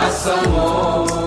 façam amor.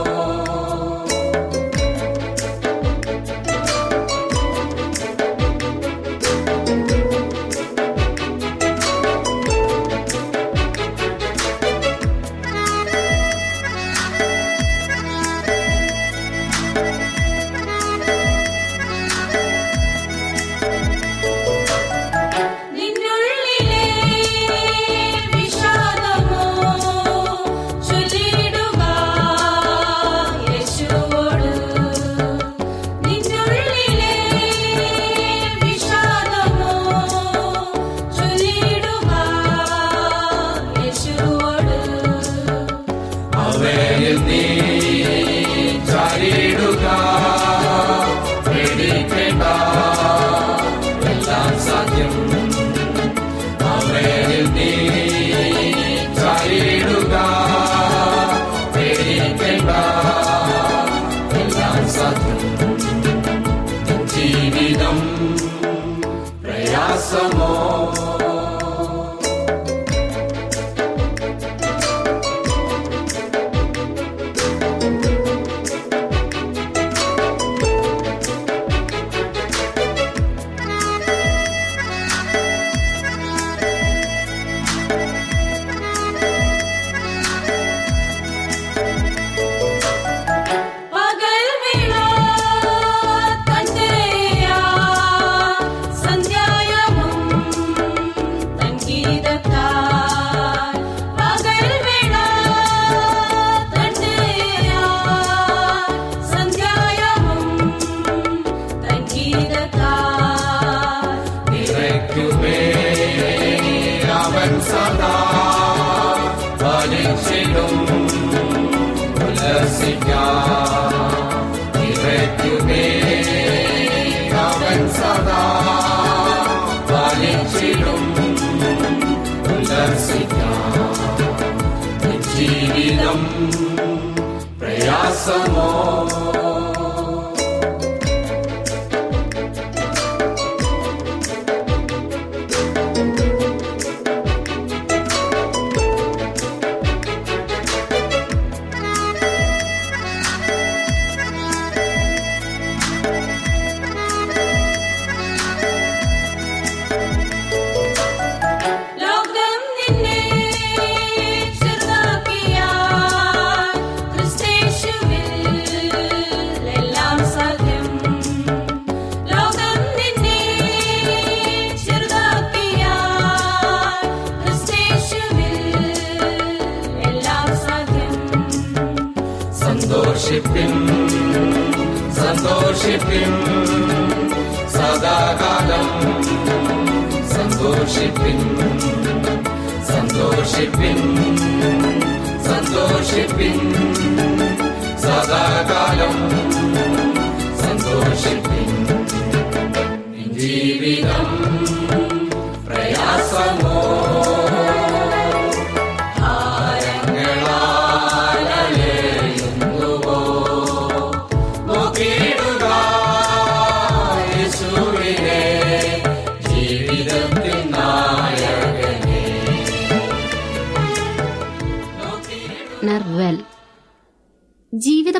amor.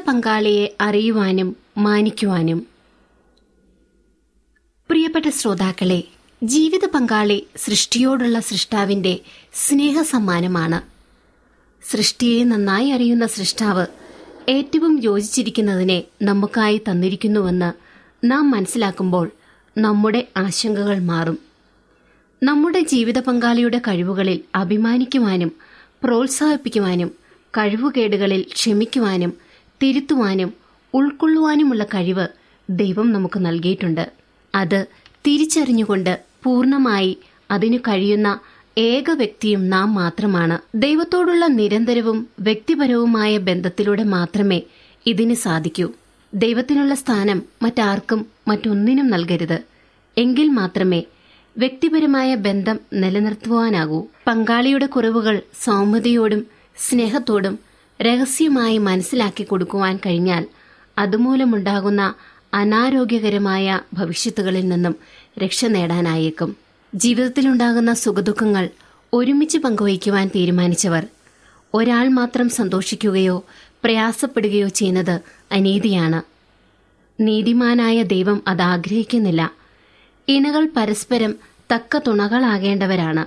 പങ്കാളിയെ അറിയുവാനും മാനിക്കുവാനും. പ്രിയപ്പെട്ട ശ്രോതാക്കളെ ജീവിത പങ്കാളി സൃഷ്ടിയോടുള്ള സൃഷ്ടാവിന്റെ സ്നേഹസമ്മാനമാണ്. സൃഷ്ടിയെ നന്നായി അറിയുന്ന സൃഷ്ടാവ് ഏറ്റവും യോജിച്ചിരിക്കുന്നതിനെ നമുക്കായി തന്നിരിക്കുന്നുവെന്ന് നാം മനസ്സിലാക്കുമ്പോൾ നമ്മുടെ ആശങ്കകൾ മാറും. നമ്മുടെ ജീവിത പങ്കാളിയുടെ കഴിവുകളിൽ അഭിമാനിക്കുവാനും പ്രോത്സാഹിപ്പിക്കുവാനും കഴിവുകേടുകളിൽ ക്ഷമിക്കുവാനും തിരുത്തുവാനും ഉൾക്കൊള്ളുവാനുമുള്ള കഴിവ് ദൈവം നമുക്ക് നൽകിയിട്ടുണ്ട്. അത് തിരിച്ചറിഞ്ഞുകൊണ്ട് പൂർണമായി അതിനു കഴിയുന്ന ഏക വ്യക്തിയും നാം മാത്രമാണ്. ദൈവത്തോടുള്ള നിരന്തരവും വ്യക്തിപരവുമായ ബന്ധത്തിലൂടെ മാത്രമേ ഇതിന് സാധിക്കൂ. ദൈവത്തിനുള്ള സ്ഥാനം മറ്റാർക്കും മറ്റൊന്നിനും നൽകരുത്. എങ്കിൽ മാത്രമേ വ്യക്തിപരമായ ബന്ധം നിലനിർത്തുവാനാകൂ. പങ്കാളിയുടെ കുറവുകൾ സൗമ്യതയോടും സ്നേഹത്തോടും രഹസ്യമായി മനസ്സിലാക്കി കൊടുക്കുവാൻ കഴിഞ്ഞാൽ അതുമൂലമുണ്ടാകുന്ന അനാരോഗ്യകരമായ ഭവിഷ്യത്തുകളിൽ നിന്നും രക്ഷ നേടാനായേക്കും. ജീവിതത്തിലുണ്ടാകുന്ന സുഖദുഃഖങ്ങൾ ഒരുമിച്ച് പങ്കുവയ്ക്കുവാൻ തീരുമാനിച്ചവർ ഒരാൾ മാത്രം സന്തോഷിക്കുകയോ പ്രയാസപ്പെടുകയോ ചെയ്യുന്നത് അനീതിയാണ്. നീതിമാനായ ദൈവം അത് ആഗ്രഹിക്കുന്നില്ല. ഇണകൾ പരസ്പരം തക്ക തുണകളാകേണ്ടവരാണ്.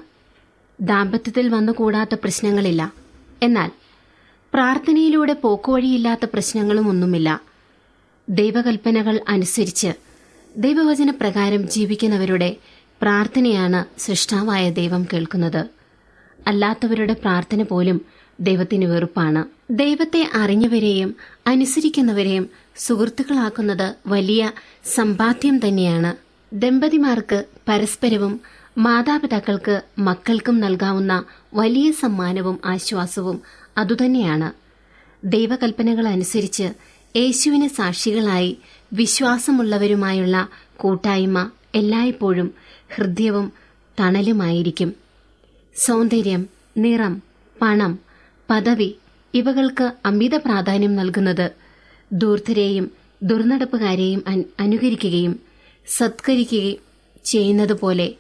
ദാമ്പത്യത്തിൽ വന്നുകൂടാത്ത പ്രശ്നങ്ങളില്ല. എന്നാൽ പ്രാർത്ഥനയിലൂടെ പോക്കുവഴിയില്ലാത്ത പ്രശ്നങ്ങളും ഒന്നുമില്ല. ദൈവകൽപ്പനകൾ അനുസരിച്ച് ദൈവവചന പ്രകാരം ജീവിക്കുന്നവരുടെ പ്രാർത്ഥനയാണ് സൃഷ്ടാവായ ദൈവം കേൾക്കുന്നത്. അല്ലാത്തവരുടെ പ്രാർത്ഥന പോലും ദൈവത്തിന് വെറുപ്പാണ്. ദൈവത്തെ അറിഞ്ഞവരെയും അനുസരിക്കുന്നവരെയും സുഹൃത്തുക്കളാക്കുന്നത് വലിയ സമ്പാദ്യം തന്നെയാണ്. ദമ്പതിമാർക്ക് പരസ്പരവും മാതാപിതാക്കൾക്ക് മക്കൾക്കും നൽകാവുന്ന വലിയ സമ്മാനവും ആശ്വാസവും അതുതന്നെയാണ്. ദൈവകൽപ്പനകൾ അനുസരിച്ച് യേശുവിന് സാക്ഷികളായി വിശ്വാസമുള്ളവരുമായുള്ള കൂട്ടായ്മ എല്ലായ്പ്പോഴും ഹൃദ്യവും തണലുമായിരിക്കും. സൗന്ദര്യം നിറം പണം പദവി ഇവകൾക്ക് അമിത പ്രാധാന്യം നൽകുന്നത് ദൂർത്തരെയും ദുർനടപ്പുകാരെയും അനുകരിക്കുകയും സത്കരിക്കുകയും ചെയ്യുന്നതുപോലെ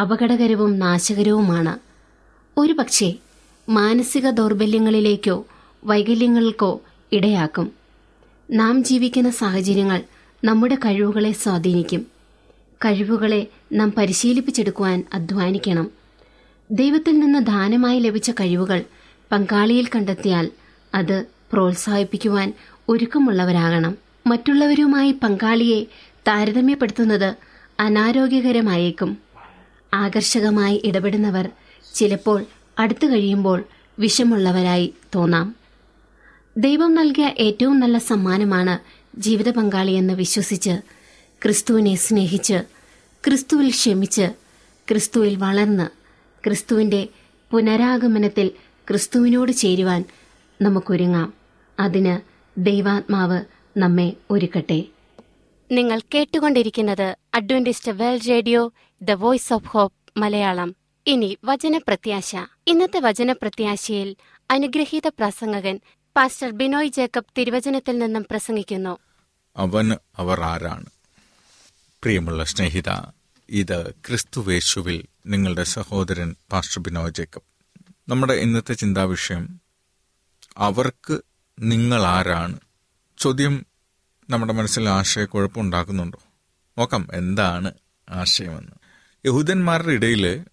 അപകടകരവും നാശകരവുമാണ്. ഒരുപക്ഷെ മാനസിക ദൗർബല്യങ്ങളിലേക്കോ വൈകല്യങ്ങൾക്കോ ഇടയാക്കും. നാം ജീവിക്കുന്ന സാഹചര്യങ്ങൾ നമ്മുടെ കഴിവുകളെ സ്വാധീനിക്കും. കഴിവുകളെ നാം പരിശീലിപ്പിച്ചെടുക്കുവാൻ അധ്വാനിക്കണം. ദൈവത്തിൽ നിന്ന് ദാനമായി ലഭിച്ച കഴിവുകൾ പങ്കാളിയിൽ കണ്ടെത്തിയാൽ അത് പ്രോത്സാഹിപ്പിക്കുവാൻ ഒരുക്കമുള്ളവരാകണം. മറ്റുള്ളവരുമായി പങ്കാളിയെ താരതമ്യപ്പെടുത്തുന്നത് അനാരോഗ്യകരമായേക്കും. ആകർഷകമായി ഇടപെടുന്നവർ ചിലപ്പോൾ അടുത്തു കഴിയുമ്പോൾ വിഷമുള്ളവരായി തോന്നാം. ദൈവം നൽകിയ ഏറ്റവും നല്ല സമ്മാനമാണ് ജീവിത പങ്കാളിയെന്ന് വിശ്വസിച്ച് ക്രിസ്തുവിനെ സ്നേഹിച്ച് ക്രിസ്തുവിൽ ക്ഷമിച്ച് ക്രിസ്തുവിൽ വളർന്ന് ക്രിസ്തുവിന്റെ പുനരാഗമനത്തിൽ ക്രിസ്തുവിനോട് ചേരുവാൻ നമുക്കൊരുങ്ങാം. അതിന് ദൈവാത്മാവ് നമ്മെ ഒരുക്കട്ടെ. നിങ്ങൾ കേട്ടുകൊണ്ടിരിക്കുന്നത് Adventist world radio the voice of hope Malayalam. ഇനി വചനപ്രത്യാശ. ഇന്നത്തെ വചനപ്രത്യാശയിൽ അനുഗ്രഹീത പ്രസംഗകൻ പാസ്റ്റർ ബിനോയ് ജേക്കബ് തിരുവചനത്തിൽ നിന്നും പ്രസംഗിക്കുന്നു. അവൻ അവർ ആരാണ്? പ്രിയമുള്ള സ്നേഹിത ഇത് ക്രിസ്തുവേശുവിൽ നിങ്ങളുടെ സഹോദരൻ പാസ്റ്റർ ബിനോയ് ജേക്കബ്. നമ്മുടെ ഇന്നത്തെ ചിന്താവിഷയം അവർക്ക് നിങ്ങൾ ആരാണ്? ചോദ്യം നമ്മുടെ മനസ്സിൽ ആശയക്കുഴപ്പമുണ്ടാക്കുന്നുണ്ടോ നോക്കാം എന്താണ് ആശയമെന്ന്. യഹൂദന്മാരുടെ ഇടയിൽ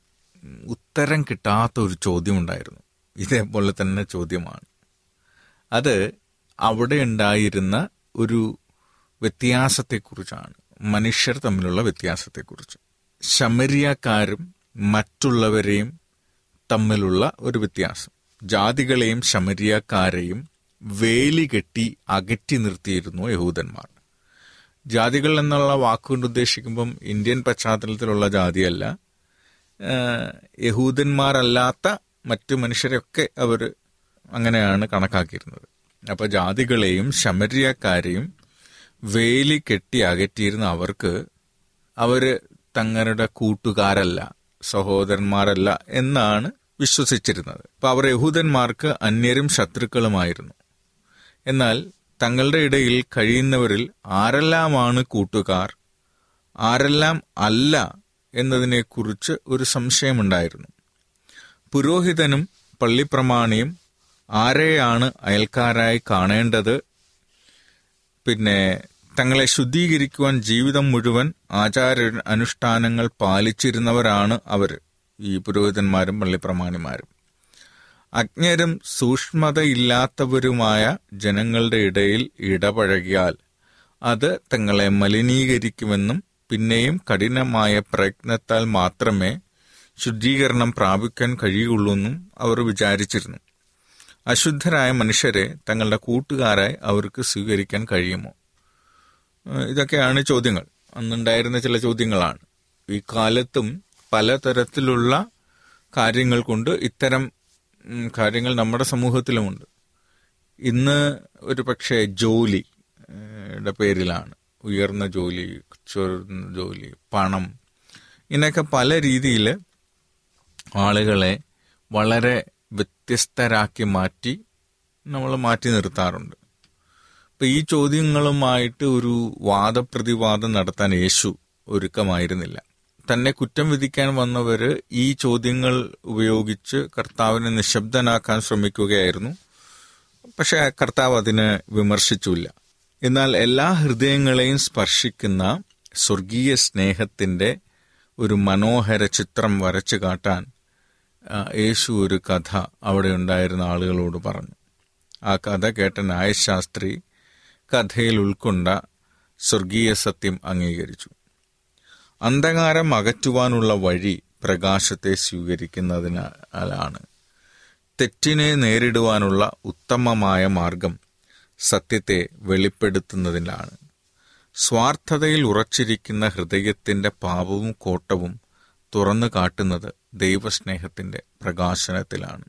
ഉത്തരം കിട്ടാത്ത ഒരു ചോദ്യമുണ്ടായിരുന്നു. ഇതേപോലെ തന്നെ ചോദ്യമാണ്. അത് അവിടെ ഉണ്ടായിരുന്ന ഒരു വ്യത്യാസത്തെക്കുറിച്ചാണ്. മനുഷ്യർ തമ്മിലുള്ള വ്യത്യാസത്തെക്കുറിച്ച്. ശമരിയക്കാരും മറ്റുള്ളവരെയും തമ്മിലുള്ള ഒരു വ്യത്യാസം. ജാതികളെയും ശമരിയക്കാരെയും വേലി കെട്ടി അകറ്റി നിർത്തിയിരുന്നു യഹൂദന്മാർ. ജാതികൾ എന്നുള്ള വാക്കുകൊണ്ട് ഉദ്ദേശിക്കുമ്പം ഇന്ത്യൻ പശ്ചാത്തലത്തിലുള്ള ജാതിയല്ല. യഹൂദന്മാരല്ലാത്ത മറ്റു മനുഷ്യരെയൊക്കെ അവർ അങ്ങനെയാണ് കണക്കാക്കിയിരുന്നത്. അപ്പോൾ ജാതികളെയും ശമര്യക്കാരെയും വേലി കെട്ടി അകറ്റിയിരുന്ന അവർക്ക് അവർ തങ്ങളുടെ കൂട്ടുകാരല്ല സഹോദരന്മാരല്ല എന്നാണ് വിശ്വസിച്ചിരുന്നത്. അപ്പോൾ അവർ യഹൂദന്മാർക്ക് അന്യരും ശത്രുക്കളുമായിരുന്നു. എന്നാൽ തങ്ങളുടെ ഇടയിൽ കഴിയുന്നവരിൽ ആരെല്ലാമാണ് കൂട്ടുകാർ? ആരെല്ലാം അല്ല എന്നതിനെക്കുറിച്ച് ഒരു സംശയമുണ്ടായിരുന്നു. പുരോഹിതനും പള്ളിപ്രമാണിയും ആരെയാണ് അയൽക്കാരായി കാണേണ്ടത്? പിന്നെ തങ്ങളെ ശുദ്ധീകരിക്കുവാൻ ജീവിതം മുഴുവൻ ആചാര അനുഷ്ഠാനങ്ങൾ പാലിച്ചിരുന്നവരാണ് അവർ ഈ പുരോഹിതന്മാരും പള്ളിപ്രമാണിമാരും. അജ്ഞരും സൂക്ഷ്മതയില്ലാത്തവരുമായ ജനങ്ങളുടെ ഇടയിൽ ഇടപഴകിയാൽ അത് തങ്ങളെ മലിനീകരിക്കുമെന്നും പിന്നെയും കഠിനമായ പ്രയത്നത്താൽ മാത്രമേ ശുദ്ധീകരണം പ്രാപിക്കാൻ കഴിയുള്ളൂന്നും അവർ വിചാരിച്ചിരുന്നു. അശുദ്ധരായ മനുഷ്യരെ തങ്ങളുടെ കൂട്ടുകാരായി അവർക്ക് സ്വീകരിക്കാൻ കഴിയുമോ? ഇതൊക്കെയാണ് ചോദ്യങ്ങൾ. അന്നുണ്ടായിരുന്ന ചില ചോദ്യങ്ങളാണ്. ഈ കാലത്തും പലതരത്തിലുള്ള കാര്യങ്ങൾ കൊണ്ട് ഇത്തരം കാര്യങ്ങൾ നമ്മുടെ സമൂഹത്തിലുമുണ്ട്. ഇന്ന് ഒരു പക്ഷേ ജോലിയുടെ പേരിലാണ്. ഉയർന്ന ജോലി ചെറുന്ന ജോലി പണം ഇങ്ങനെയൊക്കെ പല രീതിയിൽ ആളുകളെ വളരെ വ്യത്യസ്തരാക്കി മാറ്റി നമ്മൾ മാറ്റി നിർത്താറുണ്ട്. അപ്പം ഈ ചോദ്യങ്ങളുമായിട്ട് ഒരു വാദപ്രതിവാദം നടത്താൻ യേശു ഒരുക്കമായിരുന്നില്ല. തന്നെ കുറ്റം വിധിക്കാൻ വന്നവർ ഈ ചോദ്യങ്ങൾ ഉപയോഗിച്ച് കർത്താവിനെ നിശബ്ദനാക്കാൻ ശ്രമിക്കുകയായിരുന്നു. പക്ഷെ കർത്താവ് അതിനെ വിമർശിച്ചില്ല. എന്നാൽ എല്ലാ ഹൃദയങ്ങളെയും സ്പർശിക്കുന്ന സ്വർഗീയ സ്നേഹത്തിന്റെ ഒരു മനോഹര ചിത്രം വരച്ചു കാട്ടാൻ യേശു ഒരു കഥ അവിടെ ഉണ്ടായിരുന്ന ആളുകളോട് പറഞ്ഞു. ആ കഥ കേട്ട ന്യായശാസ്ത്രി കഥയിൽ ഉൾക്കൊണ്ട സ്വർഗീയ സത്യം അംഗീകരിച്ചു. അന്ധകാരം അകറ്റുവാനുള്ള വഴി പ്രകാശത്തെ സ്വീകരിക്കുന്നതിനാലാണ്. തെറ്റിനെ നേരിടുവാനുള്ള ഉത്തമമായ മാർഗം സത്യത്തെ വെളിപ്പെടുത്തുന്നതിലാണ്. സ്വാർത്ഥതയിൽ ഉറച്ചിരിക്കുന്ന ഹൃദയത്തിന്റെ പാപവും കോട്ടവും തുറന്നു കാട്ടുന്നത് ദൈവസ്നേഹത്തിന്റെ പ്രകാശനത്തിലാണ്.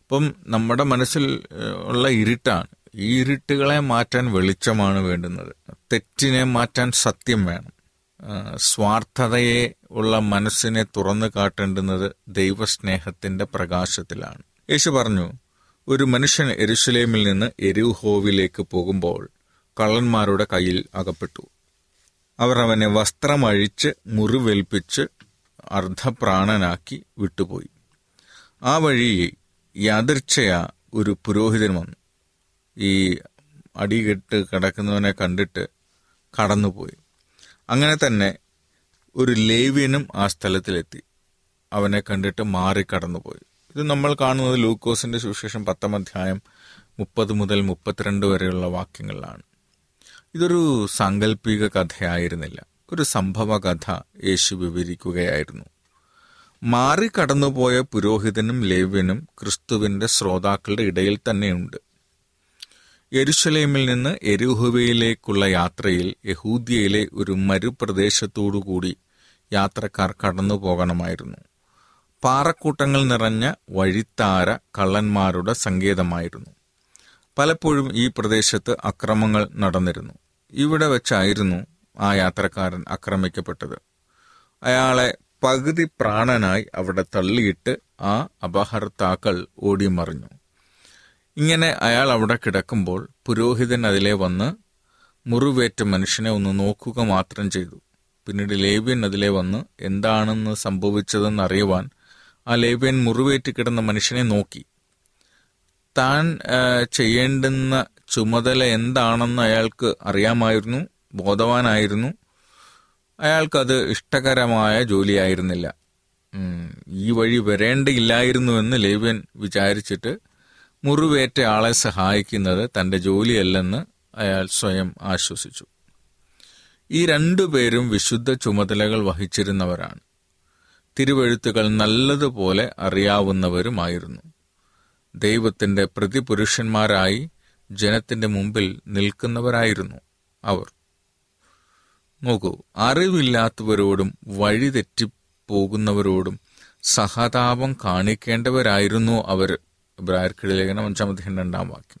അപ്പം നമ്മുടെ മനസ്സിൽ ഉള്ള ഇരുട്ടാണ്. ഈ ഇരുട്ടുകളെ മാറ്റാൻ വെളിച്ചമാണ് വേണ്ടുന്നത്. തെറ്റിനെ മാറ്റാൻ സത്യം വേണം. സ്വാർത്ഥതയെ ഉള്ള മനസ്സിനെ തുറന്നു കാട്ടേണ്ടുന്നത് ദൈവസ്നേഹത്തിന്റെ പ്രകാശത്തിലാണ്. യേശു പറഞ്ഞു ഒരു മനുഷ്യൻ എരുഷലേമിൽ നിന്ന് എരുഹോവിലേക്ക് പോകുമ്പോൾ കള്ളന്മാരുടെ കയ്യിൽ അകപ്പെട്ടു. അവർ അവനെ വസ്ത്രമഴിച്ച് മുറിവേൽപ്പിച്ച് അർദ്ധപ്രാണനാക്കി വിട്ടുപോയി. ആ വഴി യാദർച്ഛയ ഒരു പുരോഹിതൻ വന്നു. ഈ അടികെട്ട് കിടക്കുന്നവനെ കണ്ടിട്ട് കടന്നുപോയി. അങ്ങനെ തന്നെ ഒരു ലേവ്യനും ആ സ്ഥലത്തിലെത്തി. അവനെ കണ്ടിട്ട് മാറി കടന്നുപോയി ഇത് നമ്മൾ കാണുന്നത് ലൂക്കോസിന്റെ സുവിശേഷം പത്താം അധ്യായം മുപ്പത് മുതൽ മുപ്പത്തിരണ്ട് വരെയുള്ള വാക്യങ്ങളിലാണ്. ഇതൊരു സാങ്കല്പിക കഥയായിരുന്നില്ല. ഒരു സംഭവ കഥ യേശു വിവരിക്കുകയായിരുന്നു. മാറി കടന്നുപോയ പുരോഹിതനും ലേവ്യനും ക്രിസ്തുവിന്റെ ശ്രോതാക്കളുടെ ഇടയിൽ തന്നെയുണ്ട്. യരുഷലേമിൽ നിന്ന് എരുഹുവയിലേക്കുള്ള യാത്രയിൽ യഹൂദിയയിലെ ഒരു മരുപ്രദേശത്തോടുകൂടി യാത്രക്കാർ കടന്നു പോകണമായിരുന്നു പാറക്കൂട്ടങ്ങൾ നിറഞ്ഞ വഴിത്താര കള്ളന്മാരുടെ സങ്കേതമായിരുന്നു. പലപ്പോഴും ഈ പ്രദേശത്ത് അക്രമങ്ങൾ നടന്നിരുന്നു. ഇവിടെ വെച്ചായിരുന്നു ആ യാത്രക്കാരൻ ആക്രമിക്കപ്പെട്ടത്. അയാളെ പകുതി പ്രാണനായി അവിടെ തള്ളിയിട്ട് ആ അപഹർത്താക്കൾ ഓടിമറിഞ്ഞു. ഇങ്ങനെ അയാൾ അവിടെ കിടക്കുമ്പോൾ പുരോഹിതൻ അതിലെ വന്ന് മുറിവേറ്റ മനുഷ്യനെ ഒന്ന് നോക്കുക മാത്രം ചെയ്തു. പിന്നീട് ലേവ്യൻ അതിലെ വന്ന് എന്താണെന്ന് സംഭവിച്ചതെന്ന് അറിയുവാൻ ആ ലേവ്യൻ മുറിവേറ്റ് കിടന്ന മനുഷ്യനെ നോക്കി. താൻ ചെയ്യേണ്ടുന്ന ചുമതല എന്താണെന്ന് അയാൾക്ക് അറിയാമായിരുന്നു ബോധവാനായിരുന്നു. അയാൾക്കത് ഇഷ്ടകരമായ ജോലിയായിരുന്നില്ല. ഈ വഴി വരേണ്ടിയില്ലായിരുന്നുവെന്ന് ലേവ്യൻ വിചാരിച്ചിട്ട് മുറിവേറ്റ ആളെ സഹായിക്കുന്നത് തന്റെ ജോലിയല്ലെന്ന് അയാൾ സ്വയം ആശ്വസിച്ചു. ഈ രണ്ടു പേരും വിശുദ്ധ ചുമതലകൾ വഹിച്ചിരുന്നവരാണ്. തിരുവെഴുത്തുകൾ നല്ലതുപോലെ അറിയാവുന്നവരുമായിരുന്നു. ദൈവത്തിന്റെ പ്രതിപുരുഷന്മാരായി ജനത്തിന്റെ മുമ്പിൽ നിൽക്കുന്നവരായിരുന്നു അവർ. നോക്കൂ അറിവില്ലാത്തവരോടും വഴിതെറ്റി പോകുന്നവരോടും സഹതാപം കാണിക്കേണ്ടവരായിരുന്നു അവർ. ഇബ്രാഹിർക്കിടെ ലേഖനം അഞ്ചാമത്തെ രണ്ടാം വാക്യം.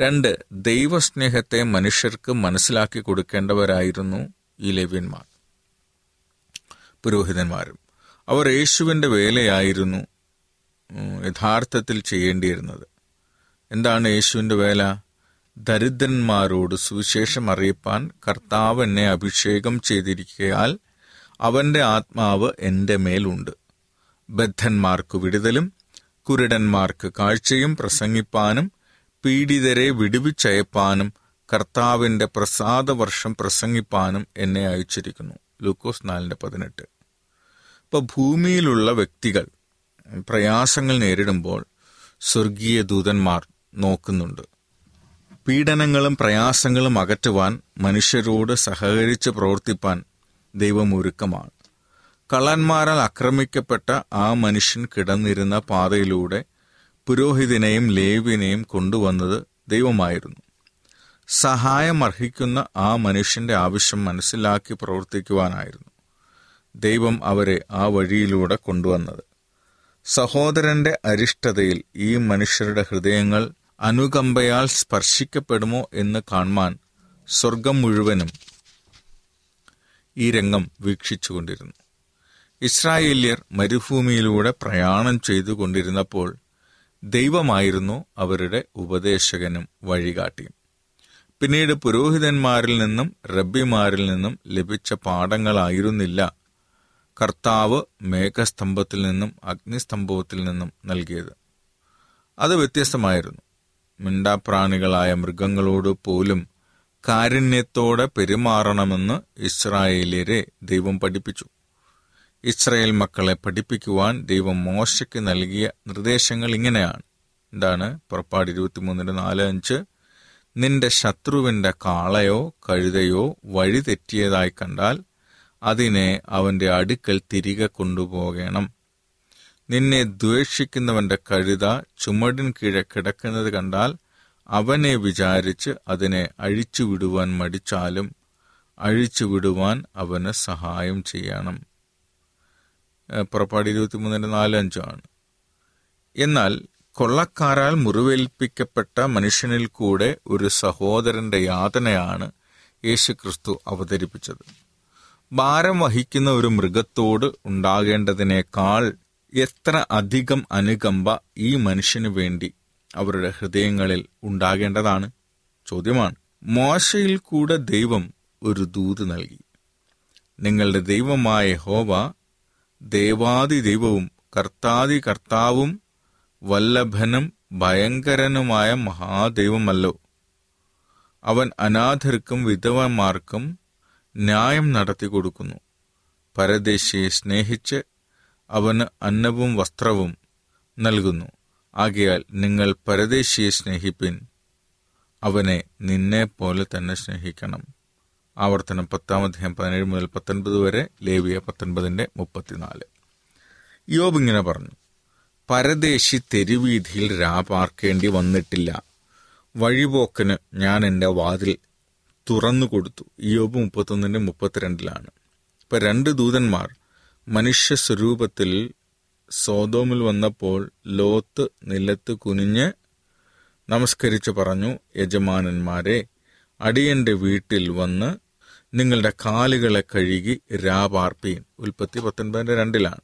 രണ്ട് ദൈവസ്നേഹത്തെ മനുഷ്യർക്ക് മനസ്സിലാക്കി കൊടുക്കേണ്ടവരായിരുന്നു ഈ ലേവ്യന്മാർ പുരോഹിതന്മാരും. അവർ യേശുവിന്റെ വേലയായിരുന്നു യഥാർത്ഥത്തിൽ ചെയ്യേണ്ടിയിരുന്നത്. എന്താണ് യേശുവിന്റെ വേല? ദരിദ്രന്മാരോട് സുവിശേഷം അറിയിപ്പാൻ കർത്താവ് എന്നെ അഭിഷേകം ചെയ്തിരിക്കയാൽ അവന്റെ ആത്മാവ് എന്റെ മേലുണ്ട്. ബദ്ധന്മാർക്ക് വിടുതലും കുരുടന്മാർക്ക് കാഴ്ചയും പ്രസംഗിപ്പാനും പീഡിതരെ വിടുവിച്ചയപ്പാനും കർത്താവിന്റെ പ്രസാദവർഷം പ്രസംഗിപ്പാനും എന്നെ അയച്ചിരിക്കുന്നു. ലൂക്കോസ് നാലിന്റെ പതിനെട്ട്. ഇപ്പൊ ഭൂമിയിലുള്ള വ്യക്തികൾ പ്രയാസങ്ങൾ നേരിടുമ്പോൾ സ്വർഗീയ ദൂതന്മാർ നോക്കുന്നുണ്ട്. പീഡനങ്ങളും പ്രയാസങ്ങളും അകറ്റുവാൻ മനുഷ്യരോട് സഹകരിച്ച് പ്രവർത്തിപ്പാൻ ദൈവം ഒരുക്കമാണ് കള്ളന്മാരാൽ ആക്രമിക്കപ്പെട്ട ആ മനുഷ്യൻ കിടന്നിരുന്ന പാതയിലൂടെ പുരോഹിതനെയും ലേവിനെയും കൊണ്ടുവന്നത് ദൈവമായിരുന്നു. സഹായം അർഹിക്കുന്ന ആ മനുഷ്യന്റെ ആവശ്യം മനസ്സിലാക്കി പ്രവർത്തിക്കുവാനായിരുന്നു. ദൈവം അവരെ ആ വഴിയിലൂടെ കൊണ്ടുവന്നത്. സഹോദരന്റെ അരിഷ്ടതയിൽ ഈ മനുഷ്യരുടെ ഹൃദയങ്ങൾ അനുകമ്പയാൽ സ്പർശിക്കപ്പെടുമോ എന്ന് കാണുവാൻ സ്വർഗം മുഴുവനും ഈ രംഗം വീക്ഷിച്ചുകൊണ്ടിരുന്നു. ഇസ്രായേല്യർ മരുഭൂമിയിലൂടെ പ്രയാണം ചെയ്തുകൊണ്ടിരുന്നപ്പോൾ ദൈവമായിരുന്നു അവരുടെ ഉപദേശകനും വഴികാട്ടിയും പിന്നീട് പുരോഹിതന്മാരിൽ നിന്നും റബ്ബിമാരിൽ നിന്നും ലഭിച്ച പാഠങ്ങളായിരുന്നില്ല കർത്താവ് മേഘസ്തംഭത്തിൽ നിന്നും അഗ്നിസ്തംഭത്തിൽ നിന്നും നൽകിയത്. അത് വ്യത്യസ്തമായിരുന്നു. മിണ്ടാപ്രാണികളായ മൃഗങ്ങളോട് പോലും കാരുണ്യത്തോടെ പെരുമാറണമെന്ന് ഇസ്രായേലിയരെ ദൈവം പഠിപ്പിച്ചു. ഇസ്രായേൽ മക്കളെ പഠിപ്പിക്കുവാൻ ദൈവം മോശയ്ക്ക് നൽകിയ നിർദ്ദേശങ്ങൾ ഇങ്ങനെയാണ്. എന്താണ്? പുറപ്പാട് ഇരുപത്തിമൂന്നിന്റെ നാല് അഞ്ച്. നിന്റെ ശത്രുവിന്റെ കാളയോ കഴുതയോ വഴി തെറ്റിയതായി കണ്ടാൽ അതിനെ അവന്റെ അടുക്കൽ തിരികെ കൊണ്ടുപോകണം. നിന്നെ ദ്വേഷിക്കുന്നവന്റെ കഴുത ചുമടിൻ കീഴെ കിടക്കുന്നത് കണ്ടാൽ അവനെ വിചാരിച്ച് അതിനെ അഴിച്ചുവിടുവാൻ മടിച്ചാലും അഴിച്ചുവിടുവാൻ അവന് സഹായം ചെയ്യണം. പുറപ്പാട് ഇരുപത്തിമൂന്നിന്റെ നാലഞ്ചാണ് എന്നാൽ കൊള്ളക്കാരാൽ മുറിവേൽപ്പിക്കപ്പെട്ട മനുഷ്യനിൽ കൂടെ ഒരു സഹോദരന്റെ യാതനയാണ് യേശുക്രിസ്തു അവതരിപ്പിച്ചത്. ഭാരം വഹിക്കുന്ന ഒരു മൃഗത്തോട് ഉണ്ടാകേണ്ടതിനേക്കാൾ എത്ര അധികം അനുകമ്പ ഈ മനുഷ്യന് വേണ്ടി അവരുടെ ഹൃദയങ്ങളിൽ ഉണ്ടാകേണ്ടതാണ്? ചോദ്യമാണ്. മോശയിൽ കൂടെ ദൈവം ഒരു ദൂത് നൽകി. നിങ്ങളുടെ ദൈവമായ ഹോവ ദേവാദി ദൈവവും കർത്താദി കർത്താവും വല്ലഭനും ഭയങ്കരനുമായ മഹാദൈവമല്ലോ. അവൻ അനാഥർക്കും വിധവന്മാർക്കും ന്യായം നടത്തി കൊടുക്കുന്നു. പരദേശിയെ സ്നേഹിച്ച് അവന് അന്നവും വസ്ത്രവും നൽകുന്നു. ആകയാൽ നിങ്ങൾ പരദേശിയെ സ്നേഹിപ്പിൻ. അവനെ നിന്നെ പോലെ തന്നെ സ്നേഹിക്കണം. ആവർത്തനം പത്താം അധ്യായം പതിനേഴ് മുതൽ പത്തൊൻപത് വരെ ലേവിയ പത്തൊൻപതിന്റെ മുപ്പത്തിനാല്. യോബ് ഇങ്ങനെ പറഞ്ഞു പരദേശി തെരുവീതിയിൽ രാപാർക്കേണ്ടി വന്നിട്ടില്ല. വഴിപോക്കന് ഞാൻ എന്റെ വാതിൽ തുറന്നു കൊടുത്തു യോബ് മുപ്പത്തൊന്നിന്റെ മുപ്പത്തിരണ്ടിലാണ്. ഇപ്പൊ രണ്ട് ദൂതന്മാർ മനുഷ്യ സ്വരൂപത്തിൽ സോതോമിൽ വന്നപ്പോൾ ലോത്ത് നിലത്ത് കുനിഞ്ഞ് നമസ്കരിച്ച് പറഞ്ഞു യജമാനന്മാരെ അടിയന്റെ വീട്ടിൽ വന്ന് നിങ്ങളുടെ കാലുകളെ കഴുകി രാപാർപ്പീൻ. ഉൽപ്പത്തി പത്തൊൻപതിന്റെ രണ്ടിലാണ്.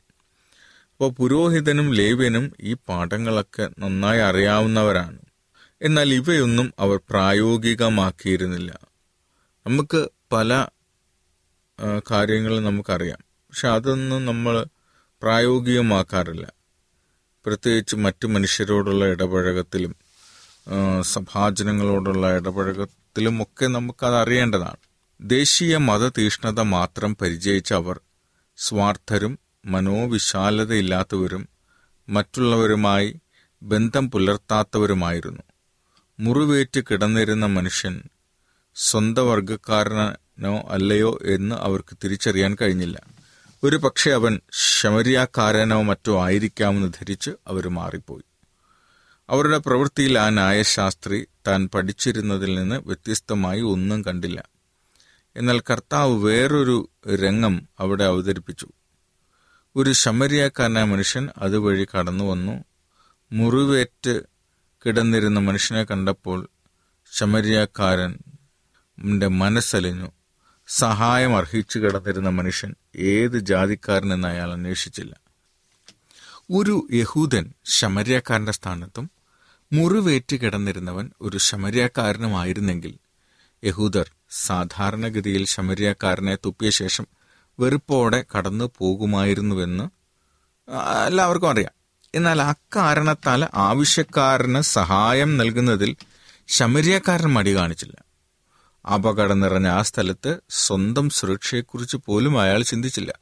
അപ്പോൾ പുരോഹിതനും ലേവ്യനും ഈ പാഠങ്ങളൊക്കെ നന്നായി അറിയാവുന്നവരാണ്. എന്നാൽ ഇവയൊന്നും അവർ പ്രായോഗികമാക്കിയിരുന്നില്ല. നമുക്ക് പല കാര്യങ്ങളും നമുക്കറിയാം. പക്ഷെ അതൊന്നും നമ്മൾ പ്രായോഗികമാക്കാറില്ല. പ്രത്യേകിച്ച് മറ്റ് മനുഷ്യരോടുള്ള ഇടപഴകത്തിലും സഭാജനങ്ങളോടുള്ള ഇടപഴകത്തിലും ഒക്കെ നമുക്കത് അറിയേണ്ടതാണ് ദേശീയ മതതീഷ്ണത മാത്രം പരിചയിച്ച അവർ സ്വാർത്ഥരും മനോവിശാലതയില്ലാത്തവരും മറ്റുള്ളവരുമായി ബന്ധം പുലർത്താത്തവരുമായിരുന്നു. മുറിവേറ്റ് കിടന്നിരുന്ന മനുഷ്യൻ സ്വന്തം വർഗക്കാരനോ അല്ലയോ എന്ന് അവർക്ക് തിരിച്ചറിയാൻ കഴിഞ്ഞില്ല. ഒരു പക്ഷെ അവൻ ശമരിയാക്കാരനോ മറ്റോ ആയിരിക്കാമെന്ന് ധരിച്ച് അവർ മാറിപ്പോയി. അവരുടെ പ്രവൃത്തിയിൽ ആ ന്യായശാസ്ത്രി താൻ പഠിച്ചിരുന്നതിൽ നിന്ന് വ്യത്യസ്തമായി ഒന്നും കണ്ടില്ല. എന്നാൽ കർത്താവ് വേറൊരു രംഗം അവിടെ അവതരിപ്പിച്ചു. ഒരു ശമരിയാക്കാരനായ മനുഷ്യൻ അതുവഴി കടന്നു വന്നു. മുറിവേറ്റ് കിടന്നിരുന്ന മനുഷ്യനെ കണ്ടപ്പോൾ ശമരിയാക്കാരന്റെ മനസ്സലിഞ്ഞു. സഹായം അർഹിച്ചു കിടന്നിരുന്ന മനുഷ്യൻ ഏത് ജാതിക്കാരനെന്ന് അയാൾ അന്വേഷിച്ചില്ല. ഒരു യഹൂദൻ ശമര്യക്കാരന്റെ സ്ഥാനത്തും മുറിവേറ്റ് കിടന്നിരുന്നവൻ ഒരു ശമര്യക്കാരനുമായിരുന്നെങ്കിൽ യഹൂദർ സാധാരണഗതിയിൽ ശമര്യക്കാരനെ തുപ്പിയ ശേഷം വെറുപ്പോടെ കടന്നു പോകുമായിരുന്നുവെന്ന് എല്ലാവർക്കും അറിയാം. എന്നാൽ അക്കാരണത്താൽ ആവശ്യക്കാരന് സഹായം നൽകുന്നതിൽ ശമര്യക്കാരൻ മടി കാണിച്ചില്ല. അപകടം നിറഞ്ഞ ആ സ്ഥലത്ത് സ്വന്തം സുരക്ഷയെക്കുറിച്ച് പോലും അയാൾ ചിന്തിച്ചില്ല.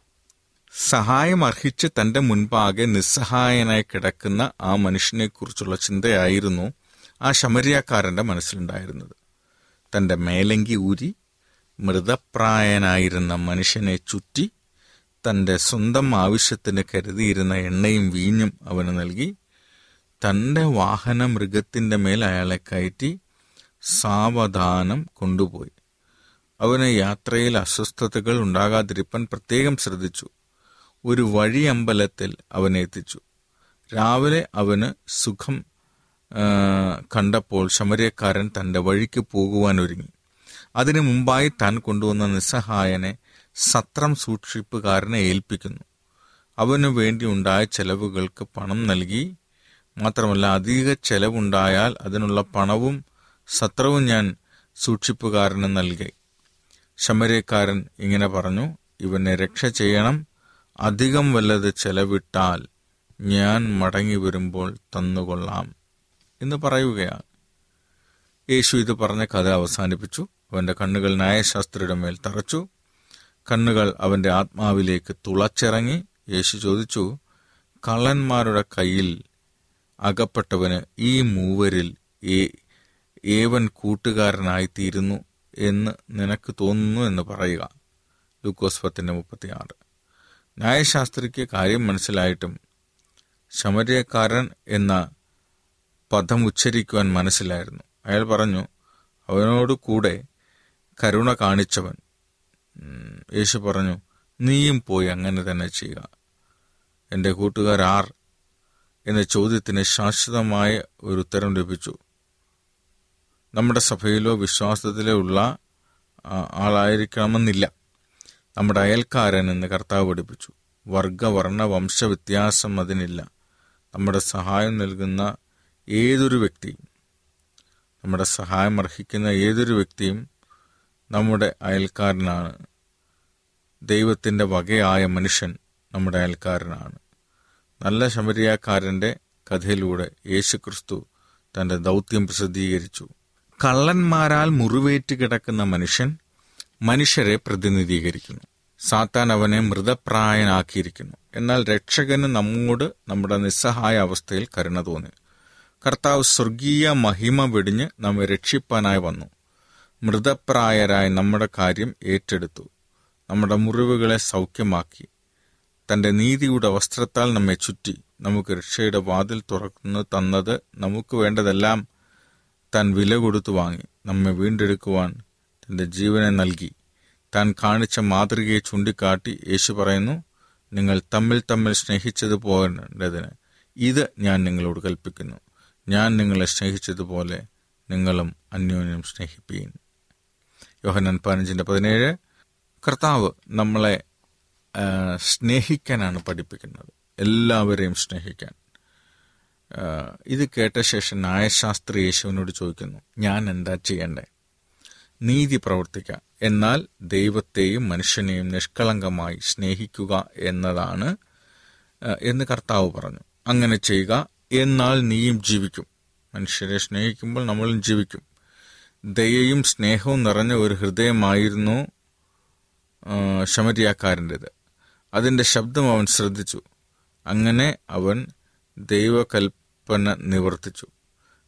സഹായം അർഹിച്ച് തന്റെ മുൻപാകെ നിസ്സഹായനായി കിടക്കുന്ന ആ മനുഷ്യനെക്കുറിച്ചുള്ള ചിന്തയായിരുന്നു ആ ശമരിയാക്കാരന്റെ മനസ്സിലുണ്ടായിരുന്നത്. തന്റെ മേലങ്കി ഊരി മൃതപ്രായനായിരുന്ന മനുഷ്യനെ ചുറ്റി തന്റെ സ്വന്തം ആവശ്യത്തിന് കരുതിയിരുന്ന എണ്ണയും വീഞ്ഞും അവന് നൽകി തന്റെ വാഹന മൃഗത്തിന്റെ മേൽ അയാളെ കയറ്റി സാവധാനം കൊണ്ടുപോയി. അവന് യാത്രയിൽ അസ്വസ്ഥതകൾ ഉണ്ടാകാതിരിപ്പാൻ പ്രത്യേകം ശ്രദ്ധിച്ചു. ഒരു വഴി അമ്പലത്തിൽ അവനെ എത്തിച്ചു. രാവിലെ അവന് സുഖം കണ്ടപ്പോൾ ശമര്യക്കാരൻ തന്റെ വഴിക്ക് പോകുവാൻ ഒരുങ്ങി. അതിനു മുമ്പായി താൻ കൊണ്ടുവന്ന നിസ്സഹായനെ സത്രം സൂക്ഷിപ്പുകാരനെ ഏൽപ്പിക്കുന്നു. അവനു വേണ്ടി ഉണ്ടായ ചെലവുകൾക്ക് പണം നൽകി. മാത്രമല്ല അധിക ചെലവുണ്ടായാൽ അതിനുള്ള പണവും സത്രവും ഞാൻ സൂക്ഷിപ്പുകാരന് നൽകി. ശമരക്കാരൻ ഇങ്ങനെ പറഞ്ഞു ഇവനെ രക്ഷ ചെയ്യണം. അധികം വല്ലത് ചെലവിട്ടാൽ ഞാൻ മടങ്ങി വരുമ്പോൾ തന്നുകൊള്ളാം. എന്ന് പറയുകയാണ്. യേശു ഇത് പറഞ്ഞ കഥ അവസാനിപ്പിച്ചു. അവന്റെ കണ്ണുകൾ ന്യായശാസ്ത്രിയുടെ മേൽ തറച്ചു. കണ്ണുകൾ അവന്റെ ആത്മാവിലേക്ക് തുളച്ചിറങ്ങി. യേശു ചോദിച്ചു കള്ളന്മാരുടെ കയ്യിൽ അകപ്പെട്ടവന് ഈ മൂവരിൽ ഏവൻ കൂട്ടുകാരനായിത്തീരുന്നു എന്ന് നിനക്ക് തോന്നുന്നു എന്ന് പറയുക. ലൂക്കോസ് പത്തിന്റെ മുപ്പത്തിയാറ്. ന്യായശാസ്ത്രിക്ക് കാര്യം മനസ്സിലായിട്ടും ശമര്യക്കാരൻ എന്ന പദം ഉച്ചരിക്കുവാൻ മനസ്സിലായിരുന്നു. അയാൾ പറഞ്ഞു അവനോട് കൂടെ കരുണ കാണിച്ചവൻ. യേശു പറഞ്ഞു നീയും പോയി അങ്ങനെ തന്നെ ചെയ്യുക. എന്റെ കൂട്ടുകാർ ആർ? എന്ന ചോദ്യത്തിന് ശാശ്വതമായ ഒരു ഉത്തരം ലഭിച്ചു. നമ്മുടെ സഭയിലോ വിശ്വാസത്തിലോ ഉള്ള ആളായിരിക്കണമെന്നില്ല. നമ്മുടെ അയൽക്കാരൻ എന്ന് കർത്താവ് പഠിപ്പിച്ചു. വർഗ വർണ വംശ വ്യത്യാസം അതിനില്ല. നമ്മുടെ സഹായം നൽകുന്ന ഏതൊരു വ്യക്തിയും നമ്മുടെ സഹായം അർഹിക്കുന്ന ഏതൊരു വ്യക്തിയും നമ്മുടെ അയൽക്കാരനാണ്. ദൈവത്തിന്റെ വകയായ മനുഷ്യൻ നമ്മുടെ അയൽക്കാരനാണ്. നല്ല ശമരിയാക്കാരന്റെ കഥയിലൂടെ യേശുക്രിസ്തു തന്റെ ദൗത്യം പ്രസിദ്ധീകരിച്ചു. കള്ളന്മാരാൽ മുറിവേറ്റ് കിടക്കുന്ന മനുഷ്യൻ മനുഷ്യരെ പ്രതിനിധീകരിക്കുന്നു. സാത്താൻ അവനെ മൃതപ്രായനാക്കിയിരിക്കുന്നു. എന്നാൽ രക്ഷകന് നമ്മോട് നമ്മുടെ നിസ്സഹായ അവസ്ഥയിൽ കരുണ തോന്നി. കർത്താവ് സ്വർഗീയ മഹിമ വെടിഞ്ഞ് നമ്മെ രക്ഷിപ്പാനായി വന്നു. മൃതപ്രായരായി നമ്മുടെ കാര്യം ഏറ്റെടുത്തു. നമ്മുടെ മുറിവുകളെ സൗഖ്യമാക്കി. തന്റെ നീതിയുടെ വസ്ത്രത്താൽ നമ്മെ ചുറ്റി. നമുക്ക് രക്ഷയുടെ വാതിൽ തുറന്നു തന്നത് നമുക്ക് വേണ്ടതെല്ലാം താൻ വില കൊടുത്തു വാങ്ങി നമ്മെ വീണ്ടെടുക്കുവാൻ തന്റെ ജീവനെ നൽകി. താൻ കാണിച്ച മാതൃകയെ ചൂണ്ടിക്കാട്ടി യേശു പറയുന്നു നിങ്ങൾ തമ്മിൽ തമ്മിൽ സ്നേഹിച്ചത് പോകേണ്ടതിന് ഇത് ഞാൻ നിങ്ങളോട് കൽപ്പിക്കുന്നു. ഞാൻ നിങ്ങളെ സ്നേഹിച്ചതുപോലെ നിങ്ങളും അന്യോന്യം സ്നേഹിപ്പീൻ. യോഹനൻ പതിനഞ്ചിന്റെ പതിനേഴ് കർത്താവ് നമ്മളെ സ്നേഹിക്കാനാണ് പഠിപ്പിക്കുന്നത്. എല്ലാവരെയും സ്നേഹിക്കാൻ. ഇത് കേട്ട ശേഷം ന്യായശാസ്ത്രി യേശുവിനോട് ചോദിക്കുന്നു ഞാൻ എന്താ ചെയ്യണ്ടേ? നീതി പ്രവർത്തിക്കുക എന്നാൽ ദൈവത്തെയും മനുഷ്യനെയും നിഷ്കളങ്കമായി സ്നേഹിക്കുക എന്നതാണ് എന്ന് കർത്താവ് പറഞ്ഞു. അങ്ങനെ ചെയ്യുക എന്നാൽ നീയും ജീവിക്കും. മനുഷ്യരെ സ്നേഹിക്കുമ്പോൾ നമ്മളും ജീവിക്കും. ദയയും സ്നേഹവും നിറഞ്ഞ ഒരു ഹൃദയമായിരുന്നു ശമരിയാക്കാരന്റെത്. അതിന്റെ ശബ്ദം അവൻ ശ്രദ്ധിച്ചു. അങ്ങനെ അവൻ ദൈവകൽപ്പന നിവർത്തിച്ചു.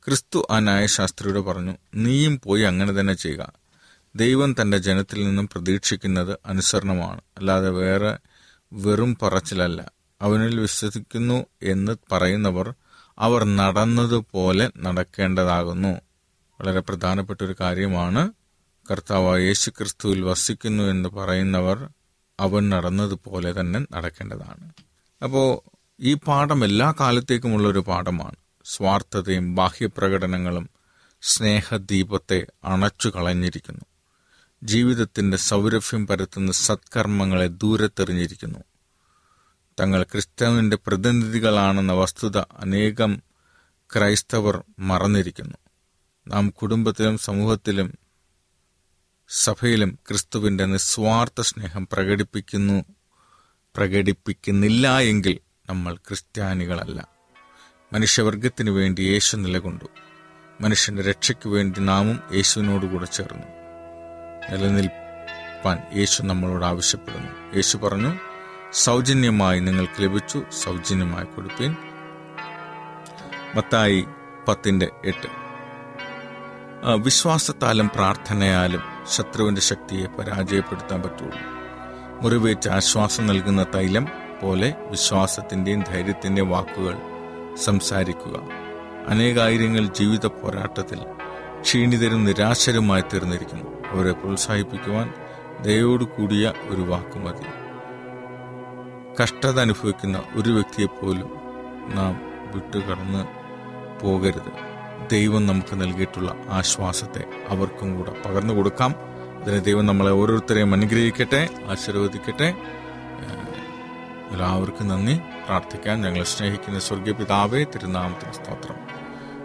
ക്രിസ്തു ആ ന്യായശാസ്ത്രിയോട് പറഞ്ഞു നീയും പോയി അങ്ങനെ തന്നെ ചെയ്യുക. ദൈവം തന്റെ ജനത്തിൽ നിന്നും പ്രതീക്ഷിക്കുന്നത് അനുസരണമാണ്. അല്ലാതെ വേറെ വെറും പറച്ചിലല്ല. അവനിൽ വിശ്വസിക്കുന്നു എന്ന് പറയുന്നവർ അവർ നടന്നതുപോലെ നടക്കേണ്ടതാകുന്നു. വളരെ പ്രധാനപ്പെട്ട ഒരു കാര്യമാണ് കർത്താവ് യേശു ക്രിസ്തുവിൽ വസിക്കുന്നു എന്ന് പറയുന്നവർ അവൻ നടന്നതുപോലെ തന്നെ നടക്കേണ്ടതാണ്. അപ്പോൾ ഈ പാഠം എല്ലാ കാലത്തേക്കുമുള്ള ഒരു പാഠമാണ്. സ്വാർത്ഥതയും ബാഹ്യപ്രകടനങ്ങളും സ്നേഹദീപത്തെ അണച്ചു കളഞ്ഞിരിക്കുന്നു ജീവിതത്തിന്റെ സൗരഭ്യം പരത്തുന്ന സത്കർമ്മങ്ങളെ ദൂരത്തെറിഞ്ഞിരിക്കുന്നു. തങ്ങൾ ക്രിസ്തുവിന്റെ പ്രതിനിധികളാണെന്ന വസ്തുത അനേകം ക്രൈസ്തവർ മറന്നിരിക്കുന്നു. നാം കുടുംബത്തിലും സമൂഹത്തിലും സഭയിലും ക്രിസ്തുവിന്റെ നിസ്വാർത്ഥ സ്നേഹം പ്രകടിപ്പിക്കുന്നു പ്രകടിപ്പിക്കുന്നില്ല എങ്കിൽ നമ്മൾ ക്രിസ്ത്യാനികളല്ല. മനുഷ്യവർഗത്തിനു വേണ്ടി യേശു നിലകൊണ്ടു. മനുഷ്യന്റെ രക്ഷയ്ക്ക് വേണ്ടി നാമും യേശുവിനോടുകൂടെ ചേർന്നു. നിലനിൽപ്പാൻ യേശു നമ്മളോട് ആവശ്യപ്പെടുന്നു. യേശു പറഞ്ഞു സൗജന്യമായി നിങ്ങൾക്ക് ലഭിച്ചു സൗജന്യമായി കൊടുപ്പീൻ. മത്തായി പത്തിന്റെ എട്ട്. വിശ്വാസത്താലും പ്രാർത്ഥനയാലും ശത്രുവിന്റെ ശക്തിയെ പരാജയപ്പെടുത്താൻ പറ്റുള്ളൂ. മുറിവേറ്റ് ആശ്വാസം നൽകുന്ന തൈലം പോലെ വിശ്വാസത്തിന്റെയും ധൈര്യത്തിന്റെയും വാക്കുകൾ സംസാരിക്കുക. അനേകായിരങ്ങൾ ജീവിത പോരാട്ടത്തിൽ ക്ഷീണിതരും നിരാശരുമായി തീർന്നിരിക്കുന്നു. അവരെ പ്രോത്സാഹിപ്പിക്കുവാൻ ദയോടു കൂടിയ ഒരു വാക്കുമതി കഷ്ടത അനുഭവിക്കുന്ന ഒരു വ്യക്തിയെപ്പോലും നാം വിട്ടുകടന്ന് പോകരുത്. ദൈവം നമുക്ക് നൽകിയിട്ടുള്ള ആശ്വാസത്തെ അവർക്കും കൂടെ പകർന്നു കൊടുക്കാം അതിന് ദൈവം നമ്മളെ ഓരോരുത്തരെയും അനുഗ്രഹിക്കട്ടെ ആശീർവദിക്കട്ടെ. എല്ലാവർക്കും നന്ദി. പ്രാർത്ഥിക്കാൻ ഞങ്ങൾ സ്നേഹിക്കുന്ന സ്വർഗീയ പിതാവേ തിരുനാമത്തിന് സ്തോത്രം.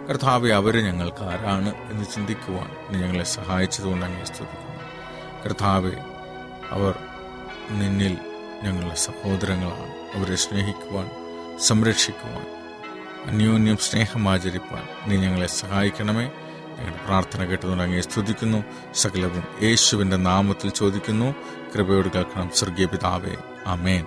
കർത്താവെ അവരെ ഞങ്ങൾക്ക് ആരാണ് എന്ന് ചിന്തിക്കുവാൻ നീ ഞങ്ങളെ സഹായിച്ചതുകൊണ്ട് അങ്ങനെ സ്തുതിക്കുന്നു. കർത്താവെ അവർ നിന്നിൽ ഞങ്ങളുടെ സഹോദരങ്ങളാണ്. അവരെ സ്നേഹിക്കുവാൻ സംരക്ഷിക്കുവാൻ അന്യോന്യം സ്നേഹം ആചരിപ്പാൻ നീ ഞങ്ങളെ സഹായിക്കണമേ. ഞങ്ങളുടെ പ്രാർത്ഥന കേട്ടതുകൊണ്ട് അങ്ങേ സ്തുതിക്കുന്നു. സകലവും യേശുവിന്റെ നാമത്തിൽ ചോദിക്കുന്നു. കൃപയോട് കേൾക്കണം. സ്വർഗീയ പിതാവേ അമേൻ